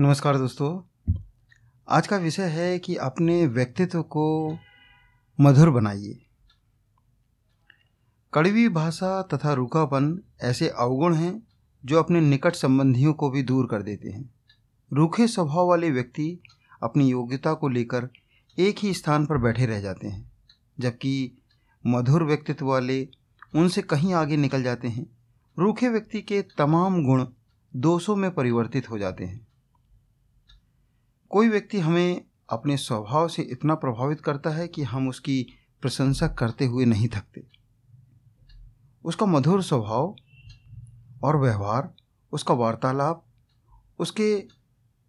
नमस्कार दोस्तों। आज का विषय है कि अपने व्यक्तित्व को मधुर बनाइए। कड़वी भाषा तथा रूखापन ऐसे अवगुण हैं जो अपने निकट संबंधियों को भी दूर कर देते हैं। रूखे स्वभाव वाले व्यक्ति अपनी योग्यता को लेकर एक ही स्थान पर बैठे रह जाते हैं, जबकि मधुर व्यक्तित्व वाले उनसे कहीं आगे निकल जाते हैं। रूखे व्यक्ति के तमाम गुण दोषों में परिवर्तित हो जाते हैं। कोई व्यक्ति हमें अपने स्वभाव से इतना प्रभावित करता है कि हम उसकी प्रशंसा करते हुए नहीं थकते। उसका मधुर स्वभाव और व्यवहार, उसका वार्तालाप, उसके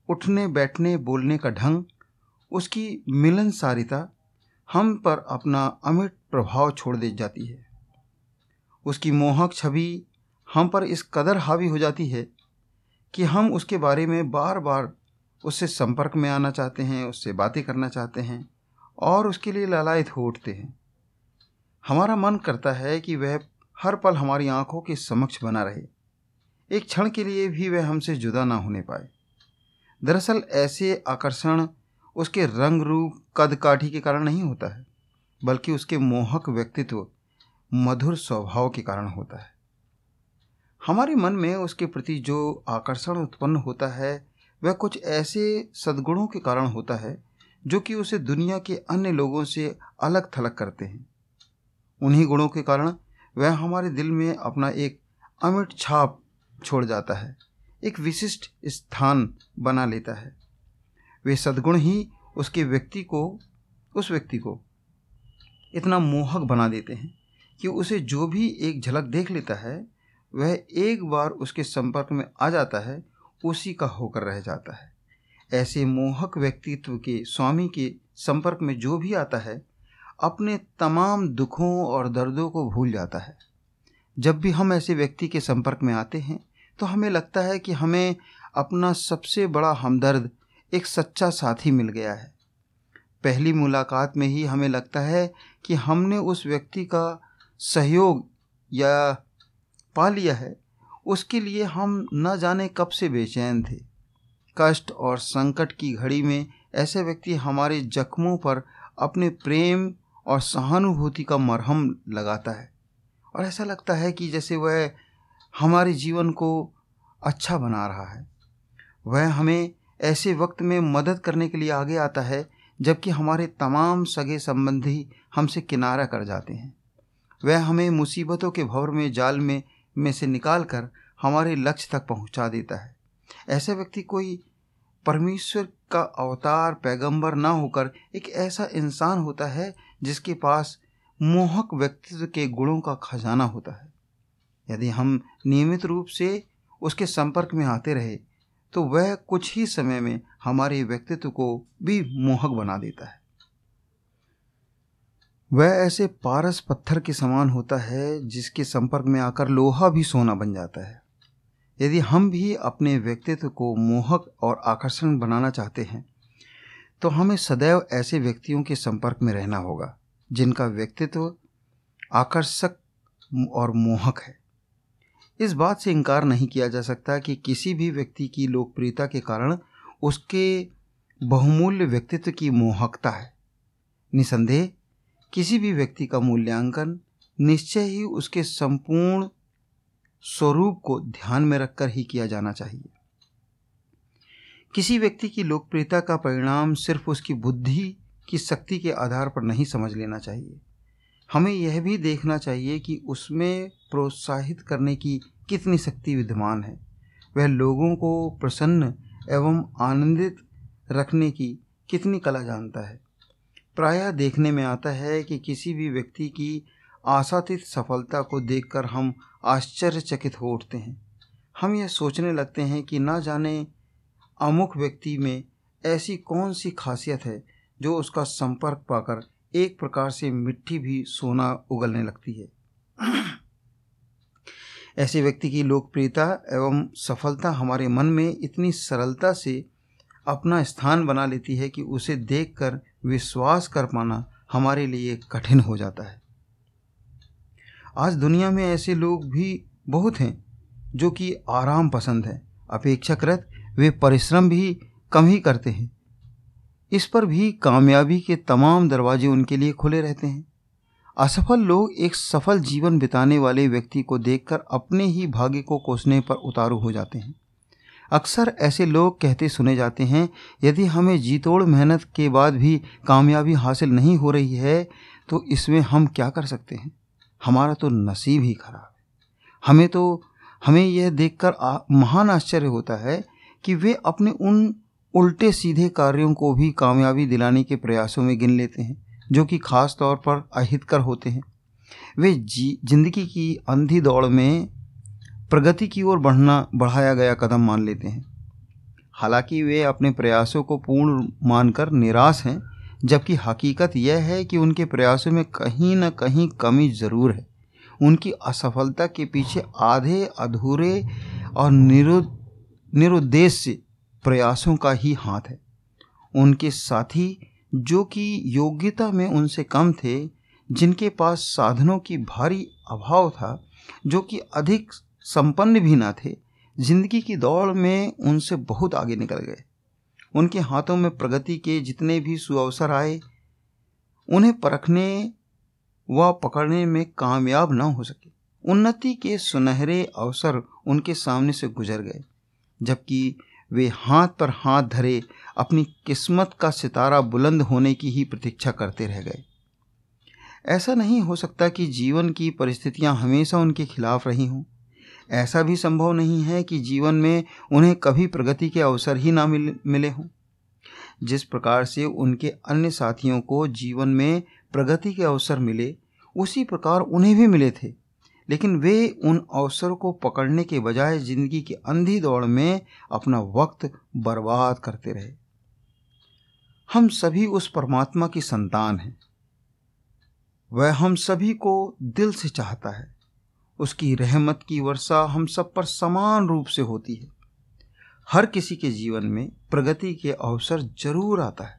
उठने, बैठने, बोलने का ढंग, उसकी मिलनसारिता हम पर अपना अमिट प्रभाव छोड़ दे जाती है। उसकी मोहक छवि हम पर इस कदर हावी हो जाती है कि हम उसके बारे में बार बार उससे संपर्क में आना चाहते हैं, उससे बातें करना चाहते हैं और उसके लिए लालायत हो उठते हैं। हमारा मन करता है कि वह हर पल हमारी आँखों के समक्ष बना रहे। एक क्षण के लिए भी वह हमसे जुदा ना होने पाए। दरअसल ऐसे आकर्षण उसके रंग रूप, कद काठी के कारण नहीं होता है, बल्कि उसके मोहक व्यक्तित्व, मधुर स्वभाव के कारण होता है। हमारे मन में उसके प्रति जो आकर्षण उत्पन्न होता है वह कुछ ऐसे सद्गुणों के कारण होता है, जो कि उसे दुनिया के अन्य लोगों से अलग थलग करते हैं। उन्हीं गुणों के कारण वह हमारे दिल में अपना एक अमिट छाप छोड़ जाता है, एक विशिष्ट स्थान बना लेता है। वे सद्गुण ही उसके व्यक्ति को, उस व्यक्ति को इतना मोहक बना देते हैं कि उसे जो भी एक झलक देख लेता है, वह एक बार उसके संपर्क में आ जाता है उसी का होकर रह जाता है। ऐसे मोहक व्यक्तित्व के, स्वामी के संपर्क में जो भी आता है, अपने तमाम दुखों और दर्दों को भूल जाता है। जब भी हम ऐसे व्यक्ति के संपर्क में आते हैं तो हमें लगता है कि हमें अपना सबसे बड़ा हमदर्द एक सच्चा साथी मिल गया है। पहली मुलाकात में ही हमें लगता है कि हमने उस व्यक्ति का सहयोग या पा लिया है उसके लिए हम न जाने कब से बेचैन थे। कष्ट और संकट की घड़ी में ऐसे व्यक्ति हमारे जख्मों पर अपने प्रेम और सहानुभूति का मरहम लगाता है। और ऐसा लगता है कि जैसे वह हमारे जीवन को अच्छा बना रहा है। वह हमें ऐसे वक्त में मदद करने के लिए आगे आता है, जबकि हमारे तमाम सगे संबंधी हमसे किनारा कर जाते हैं। वह हमें मुसीबतों के भवर में जाल में में से निकाल कर हमारे लक्ष्य तक पहुँचा देता है। ऐसा व्यक्ति कोई परमेश्वर का अवतार पैगंबर ना होकर एक ऐसा इंसान होता है जिसके पास मोहक व्यक्तित्व के गुणों का खजाना होता है। यदि हम नियमित रूप से उसके संपर्क में आते रहे तो वह कुछ ही समय में हमारे व्यक्तित्व को भी मोहक बना देता है। वह ऐसे पारस पत्थर के समान होता है जिसके संपर्क में आकर लोहा भी सोना बन जाता है। यदि हम भी अपने व्यक्तित्व को मोहक और आकर्षण बनाना चाहते हैं तो हमें सदैव ऐसे व्यक्तियों के संपर्क में रहना होगा, जिनका व्यक्तित्व आकर्षक और मोहक है। इस बात से इनकार नहीं किया जा सकता कि किसी भी व्यक्ति की लोकप्रियता के कारण उसके बहुमूल्य व्यक्तित्व की मोहकता है। निसंदेह किसी भी व्यक्ति का मूल्यांकन निश्चय ही उसके संपूर्ण स्वरूप को ध्यान में रखकर ही किया जाना चाहिए। किसी व्यक्ति की लोकप्रियता का परिणाम सिर्फ़ उसकी बुद्धि की शक्ति के आधार पर नहीं समझ लेना चाहिए। हमें यह भी देखना चाहिए कि उसमें प्रोत्साहित करने की कितनी शक्ति विद्यमान है। वह लोगों को प्रसन्न एवं आनंदित रखने की कितनी कला जानता है। प्रायः देखने में आता है कि किसी भी व्यक्ति की आशातीत सफलता को देखकर हम आश्चर्यचकित हो उठते हैं। हम यह सोचने लगते हैं कि ना जाने अमुक व्यक्ति में ऐसी कौन सी खासियत है जो उसका संपर्क पाकर एक प्रकार से मिट्टी भी सोना उगलने लगती है। ऐसे व्यक्ति की लोकप्रियता एवं सफलता हमारे मन में इतनी सरलता से अपना स्थान बना लेती है कि उसे देखकर विश्वास कर पाना हमारे लिए कठिन हो जाता है। आज दुनिया में ऐसे लोग भी बहुत हैं जो कि आराम पसंद है, अपेक्षाकृत वे परिश्रम भी कम ही करते हैं। इस पर भी कामयाबी के तमाम दरवाजे उनके लिए खुले रहते हैं। असफल लोग एक सफल जीवन बिताने वाले व्यक्ति को देखकर अपने ही भाग्य को कोसने पर उतारू हो जाते हैं। अक्सर ऐसे लोग कहते सुने जाते हैं, यदि हमें जीतोड़ मेहनत के बाद भी कामयाबी हासिल नहीं हो रही है तो इसमें हम क्या कर सकते हैं? हमारा तो नसीब ही खराब है। हमें तो हमें यह देखकर महान आश्चर्य होता है कि वे अपने उन उल्टे सीधे कार्यों को भी कामयाबी दिलाने के प्रयासों में गिन लेते हैं, जो कि खास तौर पर अहितकर होते हैं। वे जी, ज़िंदगी की अंधी दौड़ में प्रगति की ओर बढ़ना, बढ़ाया गया कदम मान लेते हैं। हालाँकि वे अपने प्रयासों को पूर्ण मानकर निराश हैं, जबकि हकीकत यह है कि उनके प्रयासों में कहीं ना कहीं कमी ज़रूर है। उनकी असफलता के पीछे आधे, अधूरे और निरु, निरुद्देश्य प्रयासों का ही हाथ है। उनके साथी, जो कि योग्यता में उनसे कम थे, जिनके पास साधनों की भारी अभाव था, जो कि अधिक संपन्न भी ना थे, ज़िंदगी की दौड़ में उनसे बहुत आगे निकल गए। उनके हाथों में प्रगति के जितने भी सुअवसर आए, उन्हें परखने व पकड़ने में कामयाब न हो सके। उन्नति के सुनहरे अवसर उनके सामने से गुजर गए, जबकि वे हाथ पर हाथ धरे अपनी किस्मत का सितारा बुलंद होने की ही प्रतीक्षा करते रह गए। ऐसा नहीं हो सकता कि जीवन की परिस्थितियाँ हमेशा उनके खिलाफ रही हों। ऐसा भी संभव नहीं है कि जीवन में उन्हें कभी प्रगति के अवसर ही ना मिल, मिले हों। जिस प्रकार से उनके अन्य साथियों को जीवन में प्रगति के अवसर मिले, उसी प्रकार उन्हें भी मिले थे। लेकिन वे उन अवसरों को पकड़ने के बजाय ज़िंदगी की अंधी दौड़ में अपना वक्त बर्बाद करते रहे। हम सभी उस परमात्मा की संतान हैं। वह हम सभी को दिल से चाहता है। उसकी रहमत की वर्षा हम सब पर समान रूप से होती है। हर किसी के जीवन में प्रगति के अवसर ज़रूर आता है।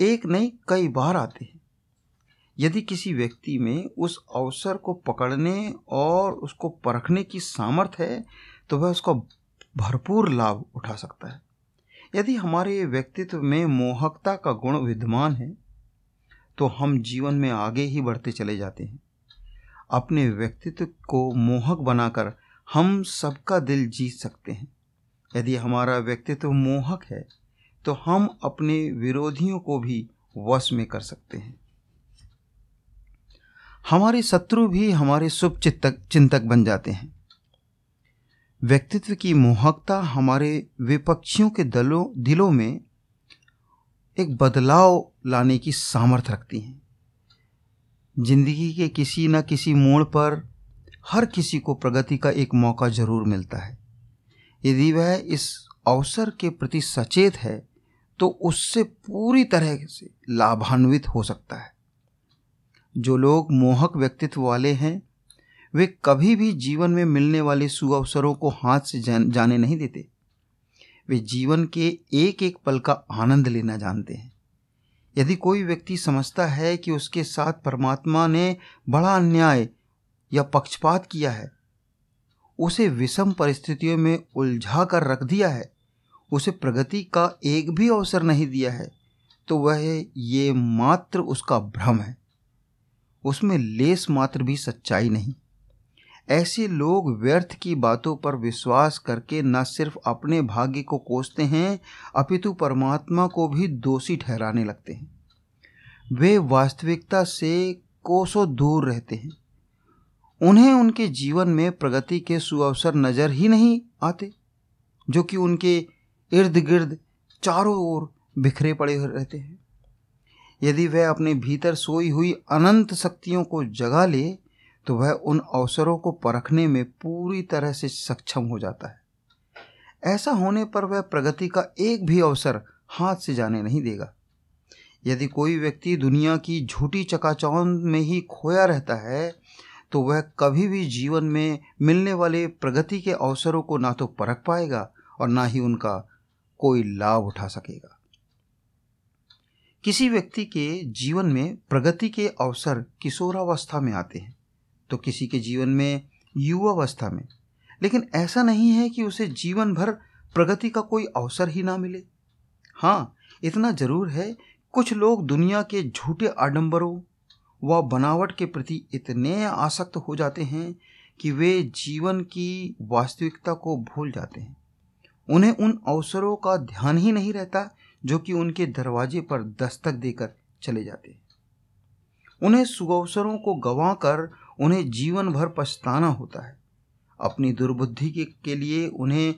एक नहीं, कई बार आते हैं। यदि किसी व्यक्ति में उस अवसर को पकड़ने और उसको परखने की सामर्थ्य है तो वह उसका भरपूर लाभ उठा सकता है। यदि हमारे व्यक्तित्व में मोहकता का गुण विद्यमान है तो हम जीवन में आगे ही बढ़ते चले जाते हैं। अपने व्यक्तित्व को मोहक बनाकर हम सबका दिल जीत सकते हैं। यदि हमारा व्यक्तित्व मोहक है तो हम अपने विरोधियों को भी वश में कर सकते हैं। हमारे शत्रु भी हमारे शुभ चिंतक चिंतक बन जाते हैं। व्यक्तित्व की मोहकता हमारे विपक्षियों के दलों, दिलों में एक बदलाव लाने की सामर्थ्य रखती हैं। ज़िंदगी के किसी न किसी मोड़ पर हर किसी को प्रगति का एक मौका ज़रूर मिलता है। यदि वह इस अवसर के प्रति सचेत है तो उससे पूरी तरह से लाभान्वित हो सकता है। जो लोग मोहक व्यक्तित्व वाले हैं, वे कभी भी जीवन में मिलने वाले सुअवसरों को हाथ से जाने नहीं देते। वे जीवन के एक एक पल का आनंद लेना जानते हैं। यदि कोई व्यक्ति समझता है कि उसके साथ परमात्मा ने बड़ा अन्याय या पक्षपात किया है, उसे विषम परिस्थितियों में उलझा कर रख दिया है, उसे प्रगति का एक भी अवसर नहीं दिया है तो वह ये मात्र उसका भ्रम है। उसमें लेस मात्र भी सच्चाई नहीं। ऐसे लोग व्यर्थ की बातों पर विश्वास करके न सिर्फ़ अपने भाग्य को कोसते हैं, अपितु परमात्मा को भी दोषी ठहराने लगते हैं। वे वास्तविकता से कोसों दूर रहते हैं। उन्हें उनके जीवन में प्रगति के सुअवसर नज़र ही नहीं आते, जो कि उनके इर्द गिर्द चारों ओर बिखरे पड़े रहते हैं। यदि वह अपने भीतर सोई हुई अनंत शक्तियों को जगा ले तो वह उन अवसरों को परखने में पूरी तरह से सक्षम हो जाता है। ऐसा होने पर वह प्रगति का एक भी अवसर हाथ से जाने नहीं देगा। यदि कोई व्यक्ति दुनिया की झूठी चकाचौंध में ही खोया रहता है तो वह कभी भी जीवन में मिलने वाले प्रगति के अवसरों को ना तो परख पाएगा और ना ही उनका कोई लाभ उठा सकेगा। किसी व्यक्ति के जीवन में प्रगति के अवसर किशोरावस्था में आते हैं। तो किसी के जीवन में, युवावस्था में। लेकिन ऐसा नहीं है कि उसे जीवन भर प्रगति का कोई अवसर ही ना मिले। हाँ इतना ज़रूर है, कुछ लोग दुनिया के झूठे आडंबरों व बनावट के प्रति इतने आसक्त हो जाते हैं कि वे जीवन की वास्तविकता को भूल जाते हैं। उन्हें उन अवसरों का ध्यान ही नहीं रहता जो कि उनके दरवाजे पर दस्तक देकर चले जाते हैं। उन्हें सुअवसरों को गंवा कर उन्हें जीवन भर पछताना होता है। अपनी दुर्बुद्धि के, के लिए उन्हें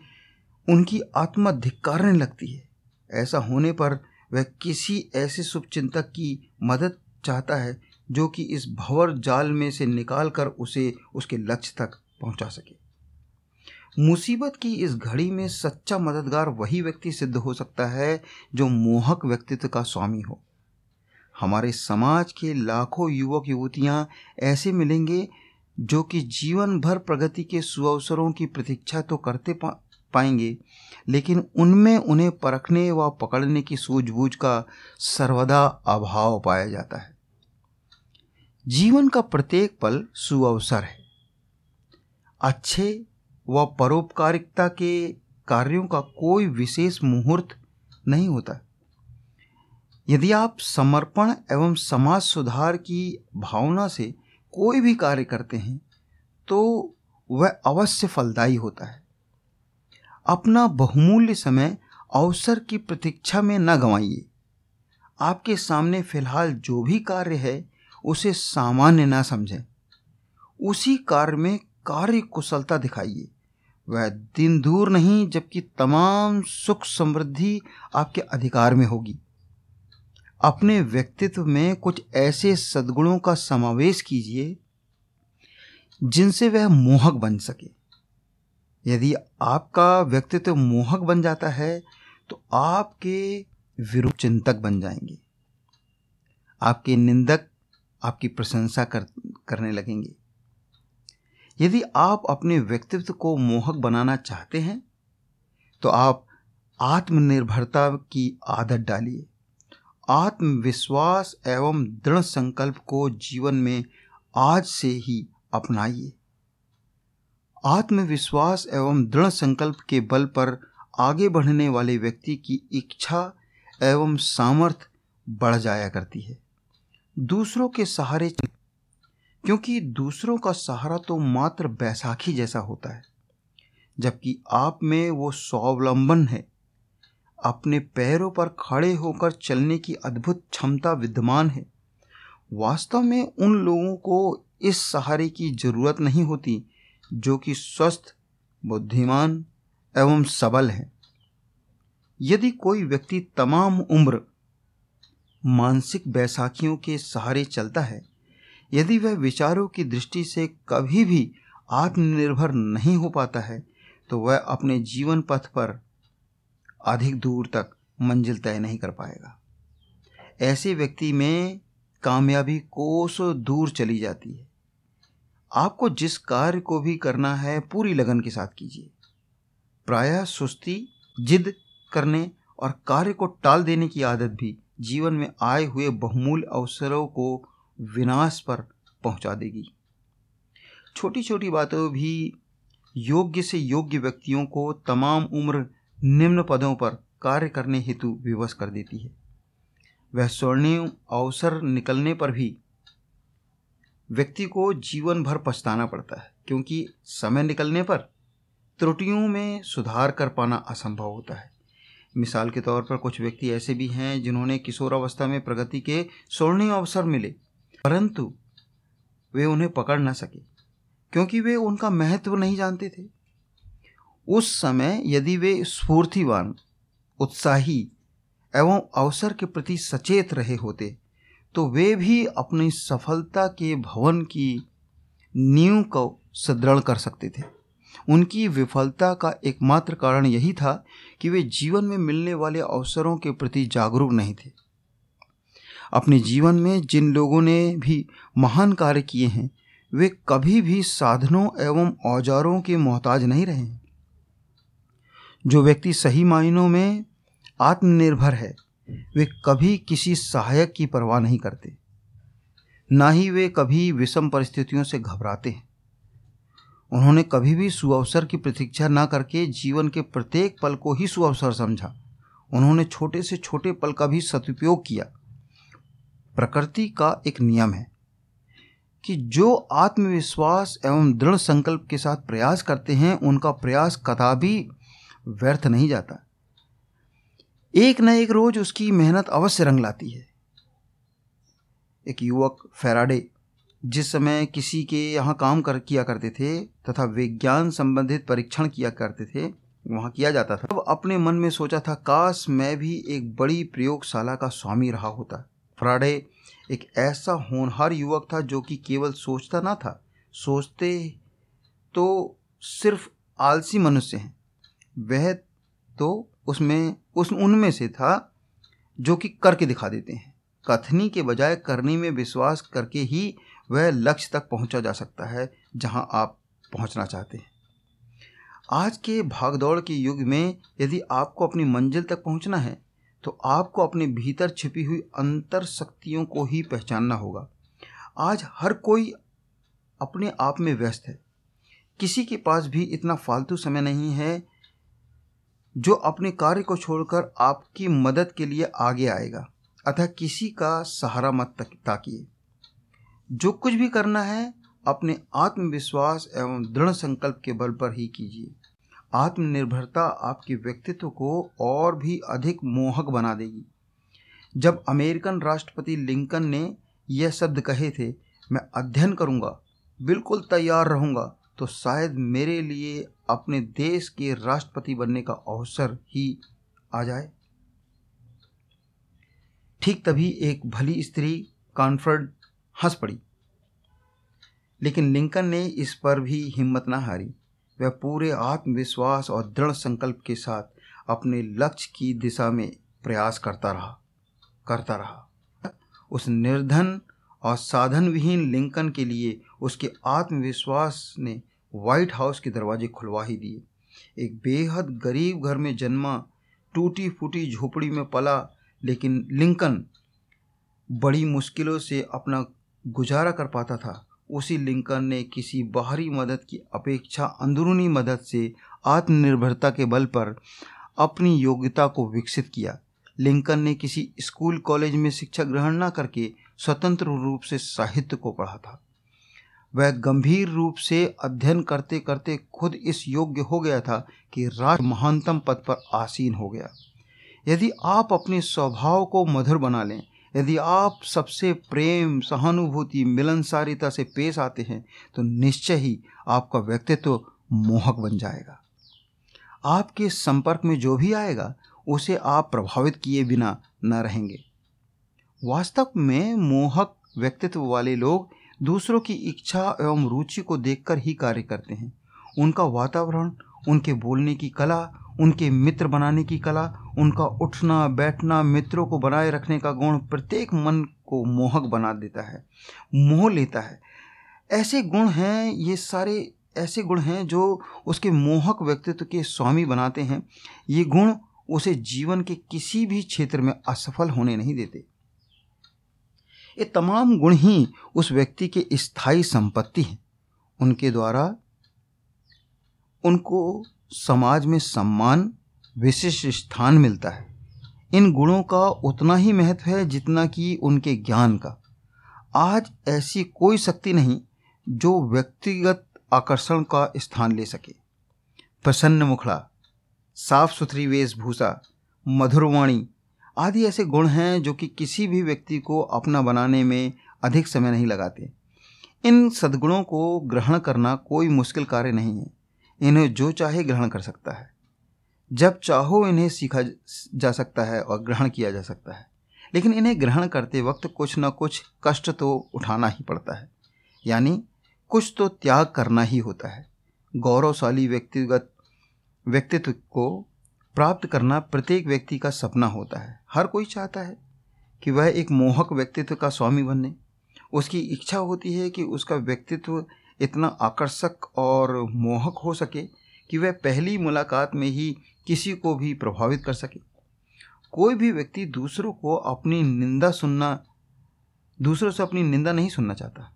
उनकी आत्मा धिक्कारने लगती है। ऐसा होने पर वह किसी ऐसे शुभचिंतक की मदद चाहता है जो कि इस भवर जाल में से निकाल कर उसे उसके लक्ष्य तक पहुँचा सके। मुसीबत की इस घड़ी में सच्चा मददगार वही व्यक्ति सिद्ध हो सकता है जो मोहक व्यक्तित्व का स्वामी हो। हमारे समाज के लाखों युवक युवतियाँ ऐसे मिलेंगे जो कि जीवन भर प्रगति के सुअवसरों की प्रतीक्षा तो करते पा, पाएँगे लेकिन उनमें उन्हें परखने व पकड़ने की सूझबूझ का सर्वदा अभाव पाया जाता है। जीवन का प्रत्येक पल सुअवसर है। अच्छे व परोपकारिकता के कार्यों का कोई विशेष मुहूर्त नहीं होता। यदि आप समर्पण एवं समाज सुधार की भावना से कोई भी कार्य करते हैं तो वह अवश्य फलदायी होता है। अपना बहुमूल्य समय अवसर की प्रतीक्षा में न गंवाइए। आपके सामने फ़िलहाल जो भी कार्य है, उसे सामान्य ना समझें। उसी कार्य में कार्य कुशलता दिखाइए। वह दिन दूर नहीं, जबकि तमाम सुख समृद्धि आपके अधिकार में होगी। अपने व्यक्तित्व में कुछ ऐसे सद्गुणों का समावेश कीजिए, जिनसे वह मोहक बन सके। यदि आपका व्यक्तित्व मोहक बन जाता है तो आपके विरुद्ध चिंतक बन जाएँगे। आपके निंदक आपकी प्रशंसा कर, करने लगेंगे। यदि आप अपने व्यक्तित्व को मोहक बनाना चाहते हैं तो आप आत्मनिर्भरता की आदत डालिए। आत्मविश्वास एवं दृढ़ संकल्प को जीवन में आज से ही अपनाइए। आत्मविश्वास एवं दृढ़ संकल्प के बल पर आगे बढ़ने वाले व्यक्ति की इच्छा एवं सामर्थ्य बढ़ जाया करती है। दूसरों के सहारे क्योंकि दूसरों का सहारा तो मात्र बैसाखी जैसा होता है, जबकि आप में वो स्वावलंबन है। अपने पैरों पर खड़े होकर चलने की अद्भुत क्षमता विद्यमान है। वास्तव में उन लोगों को इस सहारे की ज़रूरत नहीं होती, जो कि स्वस्थ, बुद्धिमान एवं सबल है। यदि कोई व्यक्ति तमाम उम्र मानसिक बैसाखियों के सहारे चलता है, यदि वह विचारों की दृष्टि से कभी भी आत्मनिर्भर नहीं हो पाता है तो वह अपने जीवन पथ पर अधिक दूर तक मंजिल तय नहीं कर पाएगा। ऐसे व्यक्ति में कामयाबी कोसों दूर चली जाती है। आपको जिस कार्य को भी करना है, पूरी लगन के साथ कीजिए। प्रायः सुस्ती, जिद करने और कार्य को टाल देने की आदत भी जीवन में आए हुए बहुमूल्य अवसरों को विनाश पर पहुँचा देगी। छोटी छोटी बातों भी योग्य से योग्य व्यक्तियों को तमाम उम्र निम्न पदों पर कार्य करने हेतु विवश कर देती है। वह स्वर्णिम अवसर निकलने पर भी व्यक्ति को जीवन भर पछताना पड़ता है, क्योंकि समय निकलने पर त्रुटियों में सुधार कर पाना असंभव होता है। मिसाल के तौर पर कुछ व्यक्ति ऐसे भी हैं जिन्होंने किशोरावस्था में प्रगति के स्वर्णिम अवसर मिले, परंतु वे उन्हें पकड़ न सके, क्योंकि वे उनका महत्व नहीं जानते थे। उस समय यदि वे स्फूर्तिवान, उत्साही एवं अवसर के प्रति सचेत रहे होते तो वे भी अपनी सफलता के भवन की नींव को सुदृढ़ कर सकते थे। उनकी विफलता का एकमात्र कारण यही था कि वे जीवन में मिलने वाले अवसरों के प्रति जागरूक नहीं थे। अपने जीवन में जिन लोगों ने भी महान कार्य किए हैं, वे कभी भी साधनों एवं औजारों के मोहताज नहीं रहे। हैं जो व्यक्ति सही मायनों में आत्मनिर्भर है, वे कभी किसी सहायक की परवाह नहीं करते। ना ही वे कभी विषम परिस्थितियों से घबराते हैं। उन्होंने कभी भी सुअवसर की प्रतीक्षा न करके जीवन के प्रत्येक पल को ही सुअवसर समझा। उन्होंने छोटे से छोटे पल का भी सदुपयोग किया। प्रकृति का एक नियम है कि जो आत्मविश्वास एवं दृढ़ संकल्प के साथ प्रयास करते हैं, उनका प्रयास कदापि व्यर्थ नहीं जाता। एक न एक रोज उसकी मेहनत अवश्य रंग लाती है। एक युवक फेराडे, जिस समय किसी के यहाँ काम कर किया करते थे तथा विज्ञान संबंधित परीक्षण किया करते थे, वहाँ किया जाता था। अब अपने मन में सोचा था, काश मैं भी एक बड़ी प्रयोगशाला का स्वामी रहा होता। फ्राडे एक ऐसा होनहार युवक था जो कि केवल सोचता ना था। सोचते तो सिर्फ़ आलसी मनुष्य हैं। वह तो उसमें, उस उनमें से था, जो कि करके दिखा देते हैं। कथनी के बजाय करने में विश्वास करके ही वह लक्ष्य तक पहुँचा जा सकता है, जहाँ आप पहुँचना चाहते हैं। आज के भागदौड़ के युग में यदि आपको अपनी मंजिल तक पहुँचना है तो आपको अपने भीतर छिपी हुई अंतर शक्तियों को ही पहचानना होगा। आज हर कोई अपने आप में व्यस्त है। किसी के पास भी इतना फालतू समय नहीं है जो अपने कार्य को छोड़कर आपकी मदद के लिए आगे आएगा। अतः किसी का सहारा मत ताकिए। जो कुछ भी करना है, अपने आत्मविश्वास एवं दृढ़ संकल्प के बल पर ही कीजिए। आत्मनिर्भरता आपके व्यक्तित्व को और भी अधिक मोहक बना देगी। जब अमेरिकन राष्ट्रपति लिंकन ने यह शब्द कहे थे, मैं अध्ययन करूँगा, बिल्कुल तैयार रहूँगा तो शायद मेरे लिए अपने देश के राष्ट्रपति बनने का अवसर ही आ जाए। ठीक तभी एक भली स्त्री कॉन्फर्ड हंस पड़ी। लेकिन लिंकन ने इस पर भी हिम्मत न हारी। वह पूरे आत्मविश्वास और दृढ़ संकल्प के साथ अपने लक्ष्य की दिशा में प्रयास करता रहा करता रहा। उस निर्धन और साधन विहीन लिंकन के लिए उसके आत्मविश्वास ने व्हाइट हाउस के दरवाजे खुलवा ही दिए। एक बेहद गरीब घर में जन्मा टूटी फूटी झोपड़ी में पला, लेकिन लिंकन बड़ी मुश्किलों से अपना गुजारा कर पाता था। उसी लिंकन ने किसी बाहरी मदद की अपेक्षा अंदरूनी मदद से आत्मनिर्भरता के बल पर अपनी योग्यता को विकसित किया। लिंकन ने किसी स्कूल कॉलेज में शिक्षा ग्रहण न करके स्वतंत्र रूप से साहित्य को पढ़ा था। वह गंभीर रूप से अध्ययन करते करते खुद इस योग्य हो गया था कि राष्ट्र महानतम पद पर आसीन हो गया। यदि आप अपने स्वभाव को मधुर बना लें, यदि आप सबसे प्रेम, सहानुभूति, मिलनसारिता से पेश आते हैं तो निश्चय ही आपका व्यक्तित्व तो मोहक बन जाएगा। आपके संपर्क में जो भी आएगा, उसे आप प्रभावित किए बिना न रहेंगे। वास्तव में मोहक व्यक्तित्व वाले लोग दूसरों की इच्छा एवं रुचि को देखकर ही कार्य करते हैं। उनका वातावरण, उनके बोलने की कला, उनके मित्र बनाने की कला, उनका उठना, बैठना, मित्रों को बनाए रखने का गुण प्रत्येक मन को मोहक बना देता है, मोह लेता है। ऐसे गुण हैं, ये सारे ऐसे गुण हैं जो उसके मोहक व्यक्तित्व के स्वामी बनाते हैं। ये गुण उसे जीवन के किसी भी क्षेत्र में असफल होने नहीं देते। ये तमाम गुण ही उस व्यक्ति के स्थायी संपत्ति हैं। उनके द्वारा उनको समाज में सम्मान विशिष्ट स्थान मिलता है। इन गुणों का उतना ही महत्व है जितना कि उनके ज्ञान का। आज ऐसी कोई शक्ति नहीं जो व्यक्तिगत आकर्षण का स्थान ले सके। प्रसन्न मुखड़ा, साफ़ सुथरी वेशभूषा मधुरवाणी आदि ऐसे गुण हैं जो कि किसी भी व्यक्ति को अपना बनाने में अधिक समय नहीं लगाते। इन सद्गुणों को ग्रहण करना कोई मुश्किल कार्य नहीं है। इन्हें जो चाहे ग्रहण कर सकता है। जब चाहो इन्हें सीखा जा सकता है और ग्रहण किया जा सकता है। लेकिन इन्हें ग्रहण करते वक्त कुछ न कुछ कष्ट तो उठाना ही पड़ता है। यानी कुछ तो त्याग करना ही होता है। गौरवशाली व्यक्तिगत व्यक्तित्व को प्राप्त करना प्रत्येक व्यक्ति का सपना होता है। हर कोई चाहता है कि वह एक मोहक व्यक्तित्व का स्वामी बने। उसकी इच्छा होती है कि उसका व्यक्तित्व इतना आकर्षक और मोहक हो सके कि वह पहली मुलाकात में ही किसी को भी प्रभावित कर सके। कोई भी व्यक्ति दूसरों को अपनी निंदा सुनना, दूसरों से अपनी निंदा नहीं सुनना चाहता।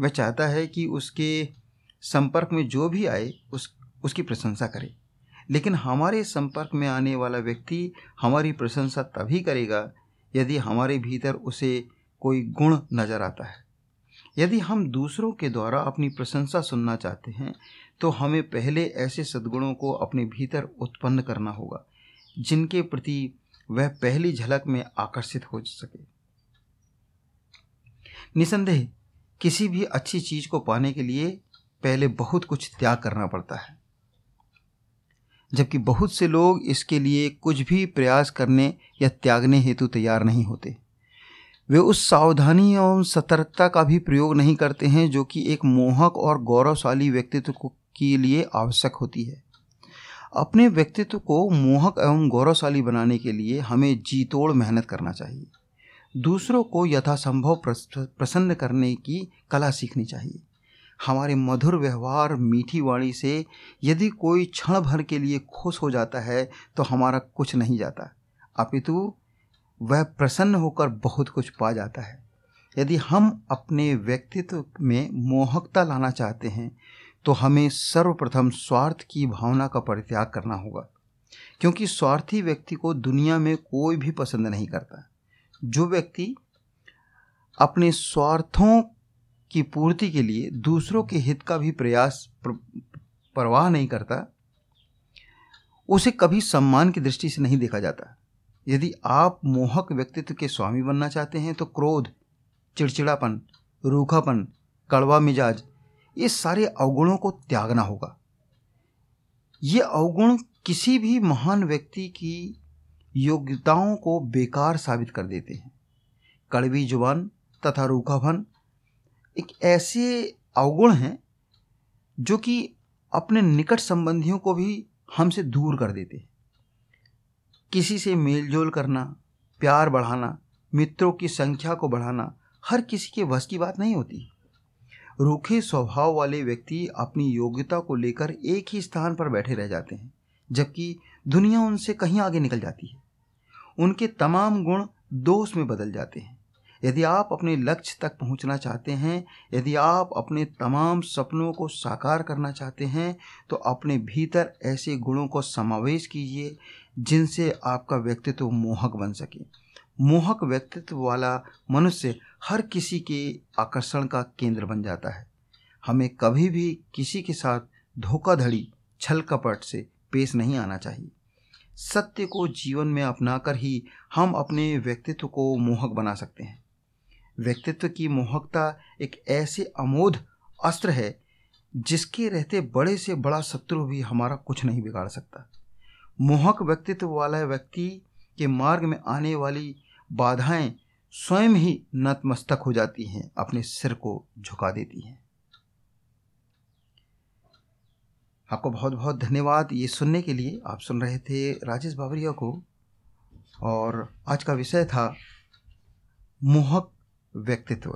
वह चाहता है कि उसके संपर्क में जो भी आए, उस, उसकी प्रशंसा करें। लेकिन हमारे संपर्क में आने वाला व्यक्ति हमारी प्रशंसा तभी करेगा यदि हमारे भीतर उसे कोई गुण नज़र आता है। यदि हम दूसरों के द्वारा अपनी प्रशंसा सुनना चाहते हैं तो हमें पहले ऐसे सद्गुणों को अपने भीतर उत्पन्न करना होगा, जिनके प्रति वह पहली झलक में आकर्षित हो सके। निसंदेह, किसी भी अच्छी चीज़ को पाने के लिए पहले बहुत कुछ त्याग करना पड़ता है। जबकि बहुत से लोग इसके लिए कुछ भी प्रयास करने या त्यागने हेतु तैयार नहीं होते। वे उस सावधानी एवं सतर्कता का भी प्रयोग नहीं करते हैं, जो कि एक मोहक और गौरवशाली व्यक्तित्व के लिए आवश्यक होती है। अपने व्यक्तित्व को मोहक एवं गौरवशाली बनाने के लिए हमें जी तोड़ मेहनत करना चाहिए। दूसरों को यथासंभव प्रसन्न करने की कला सीखनी चाहिए। हमारे मधुर व्यवहार मीठी वाणी से यदि कोई क्षण भर के लिए खुश हो जाता है तो हमारा कुछ नहीं जाता। अपितु, वह प्रसन्न होकर बहुत कुछ पा जाता है। यदि हम अपने व्यक्तित्व में मोहकता लाना चाहते हैं तो हमें सर्वप्रथम स्वार्थ की भावना का परित्याग करना होगा। क्योंकि स्वार्थी व्यक्ति को दुनिया में कोई भी पसंद नहीं करता। जो व्यक्ति अपने स्वार्थों की पूर्ति के लिए दूसरों के हित का भी प्रयास परवाह नहीं करता, उसे कभी सम्मान की दृष्टि से नहीं देखा जाता। यदि आप मोहक व्यक्तित्व के स्वामी बनना चाहते हैं तो क्रोध, चिड़चिड़ापन, रूखापन, कड़वा मिजाज, ये सारे अवगुणों को त्यागना होगा। ये अवगुण किसी भी महान व्यक्ति की योग्यताओं को बेकार साबित कर देते हैं। कड़वी ज़ुबान तथा रूखापन एक ऐसे अवगुण हैं जो कि अपने निकट संबंधियों को भी हमसे दूर कर देते हैं। किसी से मेलजोल करना, प्यार बढ़ाना, मित्रों की संख्या को बढ़ाना, हर किसी के वश की बात नहीं होती। रूखे स्वभाव वाले व्यक्ति अपनी योग्यता को लेकर एक ही स्थान पर बैठे रह जाते हैं, जबकि दुनिया उनसे कहीं आगे निकल जाती है। उनके तमाम गुण दोष में बदल जाते हैं। यदि आप अपने लक्ष्य तक पहुँचना चाहते हैं, यदि आप अपने तमाम सपनों को साकार करना चाहते हैं तो अपने भीतर ऐसे गुणों को समावेश कीजिए, जिनसे आपका व्यक्तित्व मोहक बन सके। मोहक व्यक्तित्व वाला मनुष्य हर किसी के आकर्षण का केंद्र बन जाता है। हमें कभी भी किसी के साथ धोखाधड़ी, छल कपट से पेश नहीं आना चाहिए। सत्य को जीवन में अपनाकर ही हम अपने व्यक्तित्व को मोहक बना सकते हैं। व्यक्तित्व की मोहकता एक ऐसे अमोध अस्त्र है, जिसके रहते बड़े से बड़ा शत्रु भी हमारा कुछ नहीं बिगाड़ सकता। मोहक व्यक्तित्व वाला व्यक्ति के मार्ग में आने वाली बाधाएँ स्वयं ही नतमस्तक हो जाती हैं, अपने सिर को झुका देती हैं। आपको बहुत बहुत धन्यवाद ये सुनने के लिए। आप सुन रहे थे राजेश बाबरिया को। और आज का विषय था, मोहक व्यक्तित्व।